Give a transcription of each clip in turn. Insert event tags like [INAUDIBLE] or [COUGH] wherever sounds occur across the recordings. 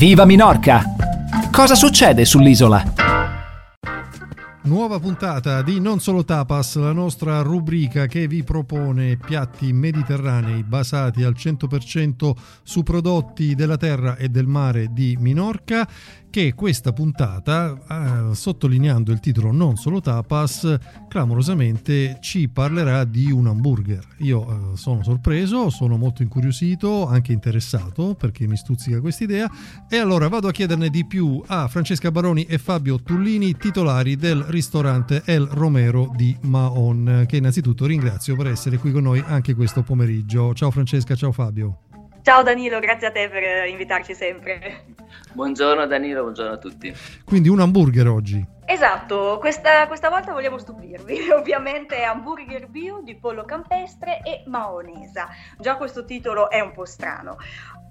Viva Minorca! Cosa succede sull'isola? Nuova puntata di Non Solo Tapas, la nostra rubrica che vi propone piatti mediterranei basati al 100% su prodotti della terra e del mare di Minorca che questa puntata, eh, sottolineando il titolo Non solo tapas, clamorosamente ci parlerà di un hamburger. Io eh, sono sorpreso, sono molto incuriosito, anche interessato perché mi stuzzica questa idea e allora vado a chiederne di più a Francesca Baroni e Fabio Tullini, titolari del ristorante El Romero di Maon, che innanzitutto ringrazio per essere qui con noi anche questo pomeriggio. Ciao Francesca, ciao Fabio. Ciao Danilo, grazie a te per invitarci sempre. Buongiorno Danilo, buongiorno a tutti. Quindi un hamburger oggi. Esatto, questa, questa volta vogliamo stupirvi. [LAUGHS] Ovviamente hamburger bio di pollo campestre e maonesa. Già questo titolo è un po' strano.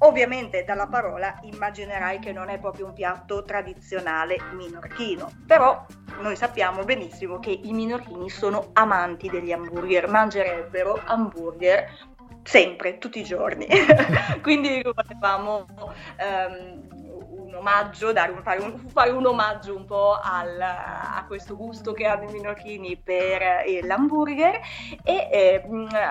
Ovviamente dalla parola immaginerai che non è proprio un piatto tradizionale minorchino, però noi sappiamo benissimo che i minorchini sono amanti degli hamburger, mangerebbero hamburger sempre, tutti i giorni. [LAUGHS] Quindi volevamo um, un omaggio, dare un, fare, un, fare, un, omaggio un po' al, a questo gusto che hanno i minorchini per eh, l'hamburger e eh,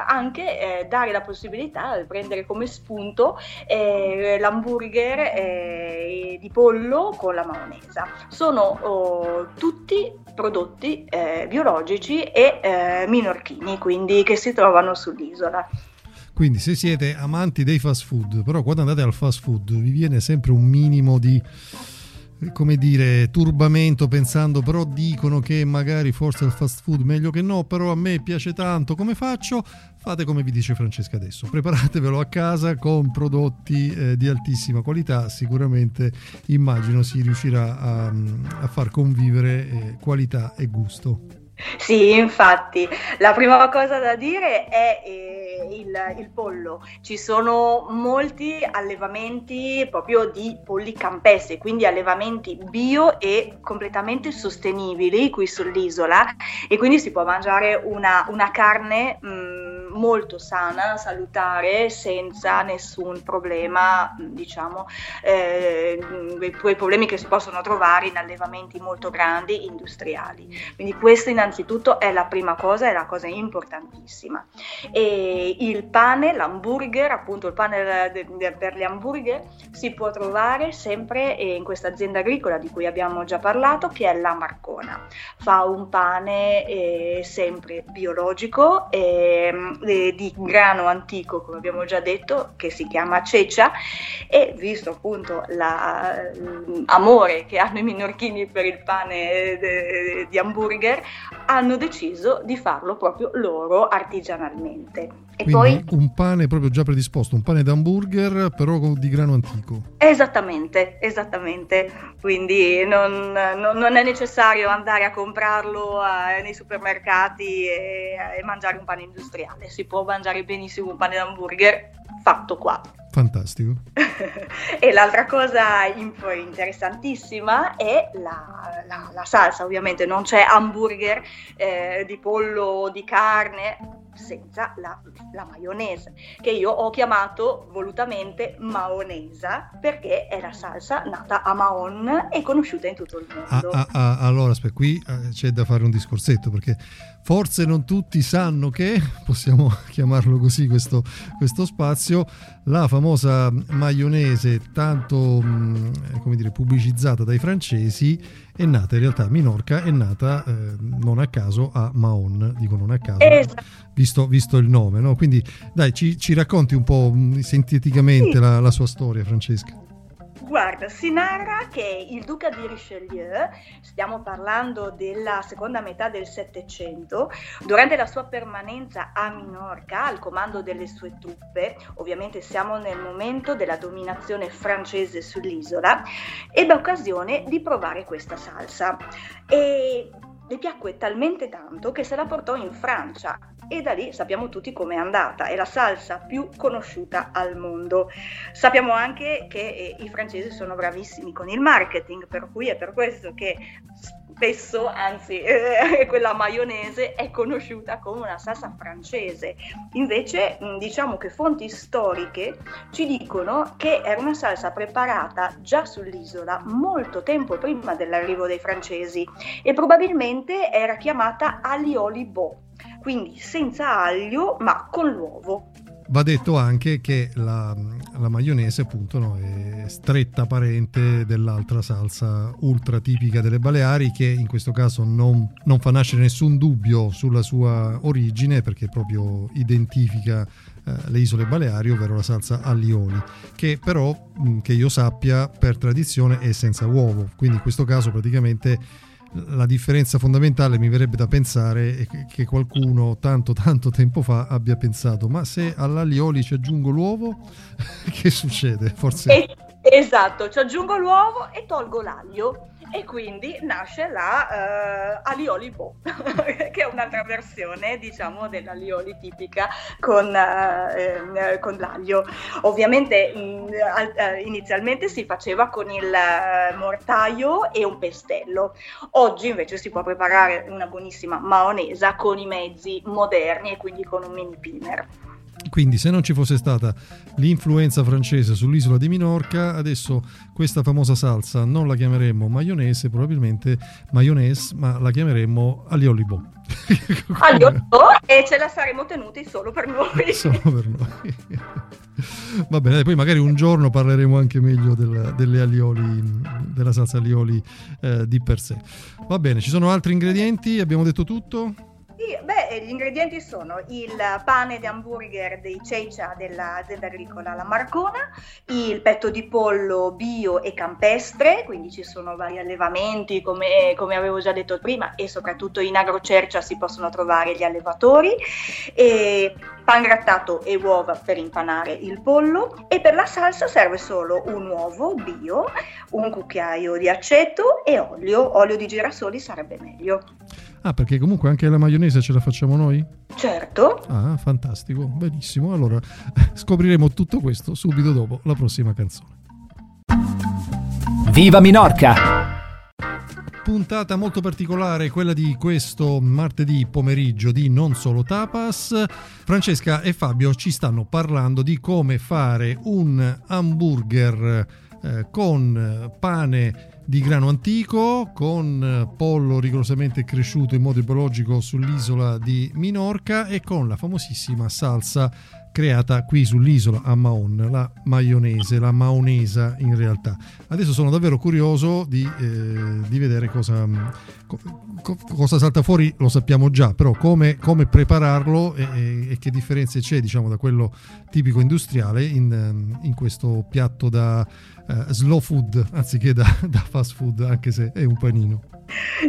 anche eh, dare la possibilità di prendere come spunto eh, l'hamburger eh, di pollo con la maonesa. Sono oh, tutti prodotti eh, biologici e minorchini, quindi che si trovano sull'isola. Quindi se siete amanti dei fast food, però quando andate al fast food vi viene sempre un minimo di come dire, turbamento pensando però dicono che magari forse il fast food meglio che no, però a me piace tanto, come faccio? Fate come vi dice Francesca adesso, preparatevelo a casa con prodotti eh, di altissima qualità, sicuramente immagino si riuscirà a, a far convivere eh, qualità e gusto. Sì, infatti, la prima cosa da dire è eh, il, il, pollo. Ci sono molti allevamenti proprio di polli campestri, quindi allevamenti bio e completamente sostenibili qui sull'isola e quindi si può mangiare una, una carne mh, mm, molto sana, salutare, senza nessun problema, diciamo, eh, quei problemi che si possono trovare in allevamenti molto grandi, industriali. Quindi questo innanzitutto innanzitutto è la prima cosa, è la cosa importantissima. E il pane, l'hamburger, appunto il pane per gli hamburger, si può trovare sempre in questa azienda agricola di cui abbiamo già parlato, che è la Marcona. Fa un pane eh, sempre biologico, eh, di grano antico, come abbiamo già detto, che si chiama cecia, e visto appunto l'amore che hanno i minorchini per il pane eh, di hamburger, hanno deciso di farlo proprio loro artigianalmente. E Quindi poi un pane proprio già predisposto, un pane d'hamburger però di grano antico. Esattamente, esattamente. Quindi non, non, non è necessario andare a comprarlo a, nei supermercati e, e mangiare un pane industriale. Si può mangiare benissimo un pane d'hamburger fatto qua. Fantastico. [LAUGHS] e l'altra cosa interessantissima è la, la, la, salsa, ovviamente non c'è hamburger eh, di pollo o di carne senza la, la, maionese, che io ho chiamato volutamente maonesa perché è la salsa nata a Maon e conosciuta in tutto il mondo. Ah, ah, ah, allora, aspetta, qui eh, c'è da fare un discorsetto perché forse non tutti sanno che, [LAUGHS] possiamo [LAUGHS] chiamarlo così questo, questo spazio, la famosa maionese tanto mm, come dire, pubblicizzata dai francesi è nata in realtà Minorca è nata eh, non a caso a Maon dico non a caso esatto. visto, visto, il nome no? quindi dai ci, ci, racconti un po' mm, sinteticamente sì. la, la sua storia Francesca Guarda, si narra che il duca di Richelieu, stiamo parlando della seconda metà del Settecento, durante la sua permanenza a Minorca al comando delle sue truppe, ovviamente siamo nel momento della dominazione francese sull'isola, ebbe occasione di provare questa salsa. E le piacque talmente tanto che se la portò in Francia e da lì sappiamo tutti com'è andata, è la salsa più conosciuta al mondo. Sappiamo anche che eh, i francesi sono bravissimi con il marketing, per cui è per questo che spesso, anzi eh, [LAUGHS] quella maionese è conosciuta come una salsa francese. Invece diciamo che fonti storiche ci dicono che era una salsa preparata già sull'isola molto tempo prima dell'arrivo dei francesi e probabilmente era chiamata alioli bo, quindi senza aglio ma con l'uovo. Va detto anche che la, la maionese appunto no, è stretta parente dell'altra salsa ultra tipica delle Baleari che in questo caso non, non fa nascere nessun dubbio sulla sua origine perché proprio identifica eh, le isole Baleari, ovvero la salsa alioli, che però mh, che io sappia per tradizione è senza uovo, quindi in questo caso praticamente la differenza fondamentale mi verrebbe da pensare è che qualcuno tanto tanto tempo fa abbia pensato ma se all'alioli ci aggiungo l'uovo [LAUGHS] che succede? Forse... esatto, ci aggiungo l'uovo e tolgo l'aglio e quindi nasce la uh, alioli bo, [LAUGHS] che è un'altra versione, diciamo, dell'alioli tipica con, uh, eh, con l'aglio. Ovviamente mh, mm, uh, inizialmente si faceva con il mortaio e un pestello, oggi invece si può preparare una buonissima maonesa con i mezzi moderni e quindi con un mini pinner. Quindi se non ci fosse stata l'influenza francese sull'isola di Minorca, adesso questa famosa salsa non la chiameremmo maionese, probabilmente maionese, ma la chiameremmo alioli bon. alioli e ce la saremmo tenuti solo per noi. [LAUGHS] Solo per noi. Va bene, poi magari un giorno parleremo anche meglio del, delle alioli, della salsa alioli eh, di per sé. Va bene, ci sono altri ingredienti? Abbiamo detto tutto? beh, gli ingredienti sono il pane di hamburger dei Ceicia dell'azienda agricola La Marcona, il petto di pollo bio e campestre, quindi ci sono vari allevamenti come, come avevo già detto prima e soprattutto in agrocercia si possono trovare gli allevatori, e pan grattato e uova per impanare il pollo e per la salsa serve solo un uovo bio, un cucchiaio di aceto e olio, olio di girasoli sarebbe meglio. Ah, perché comunque anche la maionese ce la facciamo noi? Certo. Ah, fantastico, benissimo. Allora [LAUGHS] scopriremo tutto questo subito dopo la prossima canzone. Viva Minorca! puntata molto particolare, quella di questo martedì pomeriggio di Non Solo Tapas. Francesca e Fabio ci stanno parlando di come fare un hamburger eh, con pane di grano antico con eh, pollo rigorosamente cresciuto in modo biologico sull'isola di Minorca e con la famosissima salsa creata qui sull'isola a Maon, la maionese, la maonesa in realtà. Adesso sono davvero curioso di, eh, di vedere cosa, co- cosa, salta fuori, lo sappiamo già, però come, come prepararlo e, e, e, che differenze c'è diciamo, da quello tipico industriale in, in questo piatto da uh, slow food anziché da, [LAUGHS] da fast food, anche se è un panino.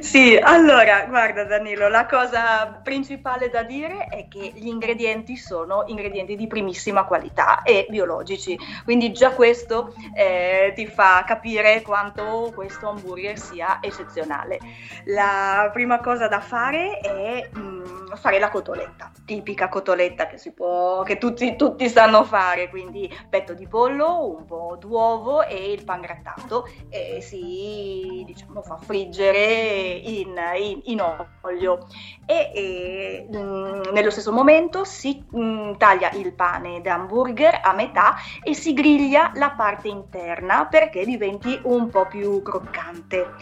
Sì, allora, guarda Danilo, la cosa principale da dire è che gli ingredienti sono ingredienti di primissima qualità e biologici, quindi già questo eh, ti fa capire quanto questo hamburger sia eccezionale. La prima cosa da fare è mh, mm, fare la cotoletta, tipica cotoletta che, può, che tutti, tutti, sanno fare, quindi petto di pollo, un po' d'uovo e il pan grattato e si diciamo, fa friggere in, in, in olio e, e mm, nello stesso momento si mh, mm, taglia il pane da hamburger a metà e si griglia la parte interna perché diventi un po' più croccante.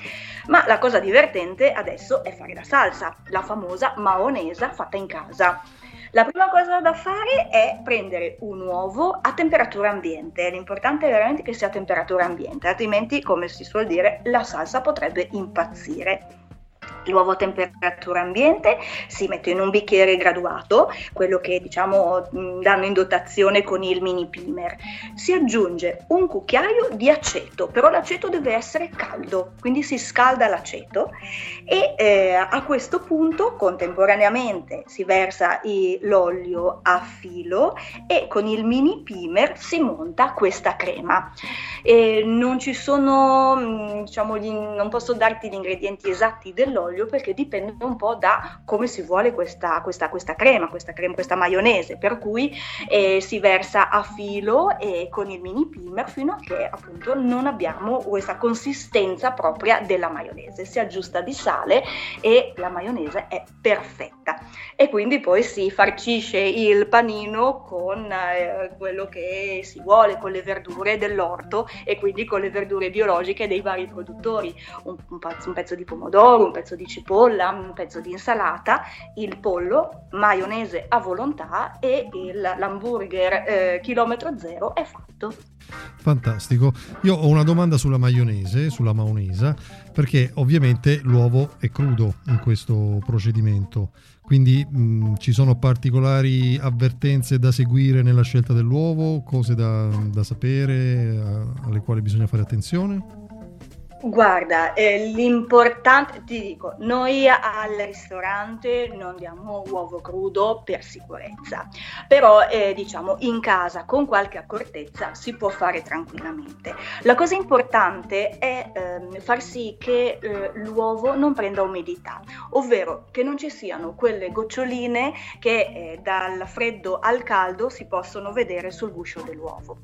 Ma la cosa divertente adesso è fare la salsa, la famosa maonesa fatta in casa. La prima cosa da fare è prendere un uovo a temperatura ambiente. L'importante è veramente che sia a temperatura ambiente, altrimenti, come si suol dire, la salsa potrebbe impazzire l'uovo a temperatura ambiente, si mette in un bicchiere graduato, quello che diciamo danno in dotazione con il mini primer. Si aggiunge un cucchiaio di aceto, però l'aceto deve essere caldo, quindi si scalda l'aceto e eh, a questo punto contemporaneamente si versa i, l'olio a filo e con il mini primer si monta questa crema. E non ci sono, diciamo, gli, non posso darti gli ingredienti esatti dell'olio olio perché dipende un po' da come si vuole questa, questa, questa crema, questa crema, questa maionese, per cui eh, si versa a filo e con il mini primer fino a che appunto non abbiamo questa consistenza propria della maionese, si aggiusta di sale e la maionese è perfetta. E quindi poi si farcisce il panino con eh, quello che si vuole, con le verdure dell'orto e quindi con le verdure biologiche dei vari produttori, un, un, pezzo, un pezzo di pomodoro, un pezzo di cipolla, un pezzo di insalata, il pollo, maionese a volontà e il, l'hamburger eh, chilometro zero è fatto. Fantastico. Io ho una domanda sulla maionese, sulla maonesa, perché ovviamente l'uovo è crudo in questo procedimento, quindi mh, ci sono particolari avvertenze da seguire nella scelta dell'uovo, cose da, da sapere, a, alle quali bisogna fare attenzione? Guarda, eh, l'importante, ti dico, noi al ristorante non diamo uovo crudo per sicurezza, però eh, diciamo in casa con qualche accortezza si può fare tranquillamente. La cosa importante è eh, far sì che eh, l'uovo non prenda umidità, ovvero che non ci siano quelle goccioline che eh, dal freddo al caldo si possono vedere sul guscio dell'uovo.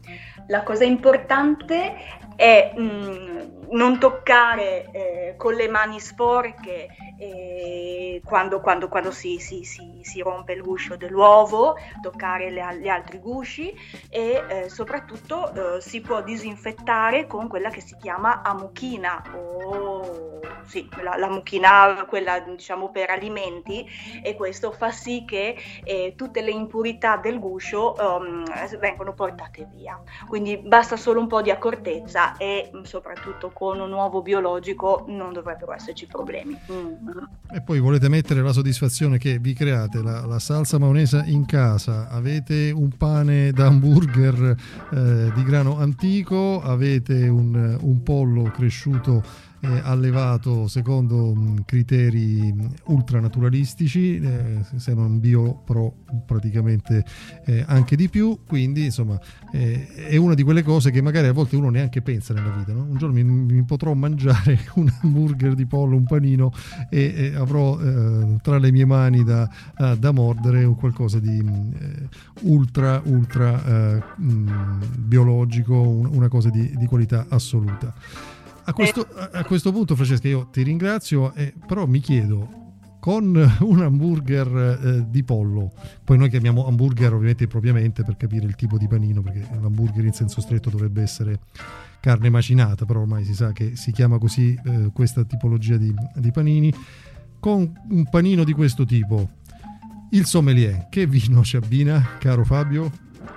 La cosa importante è mh, mm, non toccare eh, con le mani sporche eh, quando, quando, quando si, si, si, si, rompe il guscio dell'uovo, toccare gli altri gusci e eh, soprattutto eh, si può disinfettare con quella che si chiama amuchina o sì, la, la mucchina, quella diciamo per alimenti e questo fa sì che eh, tutte le impurità del guscio um, vengono portate via. Quindi basta solo un po' di accortezza e soprattutto con un uovo biologico non dovrebbero esserci problemi. Mm. E poi volete mettere la soddisfazione che vi create la, la salsa maonesa in casa, avete un pane da hamburger eh, di grano antico, avete un, un pollo cresciuto eh, allevato secondo mh, criteri ultranaturalistici, eh, se non bio pro praticamente eh, anche di più, quindi insomma eh, è una di quelle cose che magari a volte uno neanche pensa nella vita, no? un giorno mi, mi, potrò mangiare [LAUGHS] un hamburger di pollo, un panino e, e avrò eh, tra le mie mani da, uh, da mordere un qualcosa di uh, ultra ultra uh, mh, biologico, un, una cosa di, di qualità assoluta. A questo, a questo, punto, Francesca, io ti ringrazio, eh, però mi chiedo. Con [LAUGHS] un hamburger eh, di pollo, poi noi chiamiamo hamburger ovviamente propriamente per capire il tipo di panino, perché l'hamburger in senso stretto dovrebbe essere carne macinata, però ormai si sa che si chiama così eh, questa tipologia di, di panini. Con un panino di questo tipo, il sommelier, che vino ci abbina, caro Fabio?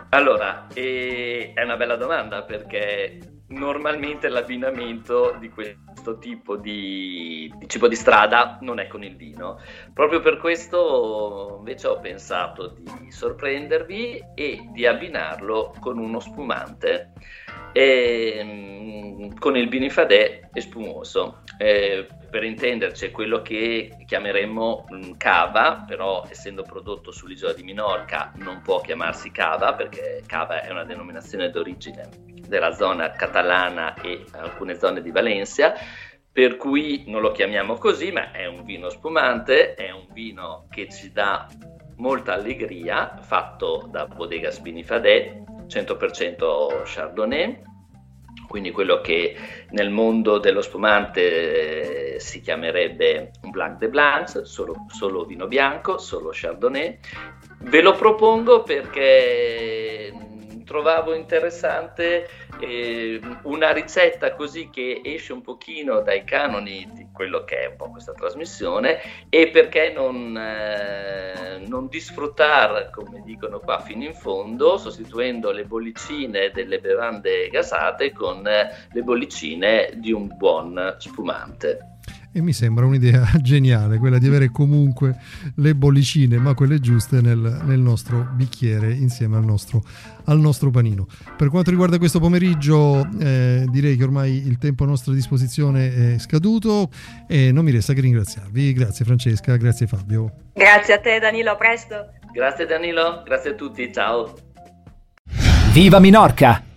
Allora, eh, è una bella domanda perché normalmente l'abbinamento di questo tipo di, di, cibo di strada non è con il vino. Proprio per questo invece ho pensato di sorprendervi e di abbinarlo con uno spumante. E, mm, con il binifadè e spumoso. Eh, per intenderci, quello che chiameremmo mm, cava, però essendo prodotto sull'isola di Minorca non può chiamarsi cava perché cava è una denominazione d'origine della zona catalana e alcune zone di Valencia, per cui non lo chiamiamo così, ma è un vino spumante, è un vino che ci dà molta allegria, fatto da Bodega Spinifadè, 100% Chardonnay, quindi quello che nel mondo dello spumante eh, si chiamerebbe un Blanc de Blanc, solo, solo vino bianco, solo Chardonnay. Ve lo propongo perché trovavo interessante eh, una ricetta così che esce un pochino dai canoni di quello che è un po' questa trasmissione e perché non, eh, non disfruttare, come dicono qua, fino in fondo, sostituendo le bollicine delle bevande gasate con eh, le bollicine di un buon spumante e mi sembra un'idea [LAUGHS] geniale quella di avere comunque le bollicine, ma quelle giuste nel, nel nostro bicchiere insieme al nostro, al nostro, panino. Per quanto riguarda questo pomeriggio, eh, direi che ormai il tempo a nostra disposizione è scaduto e non mi resta che ringraziarvi. Grazie Francesca, grazie Fabio. Grazie a te Danilo, a presto. Grazie Danilo, grazie a tutti, ciao. Viva Minorca!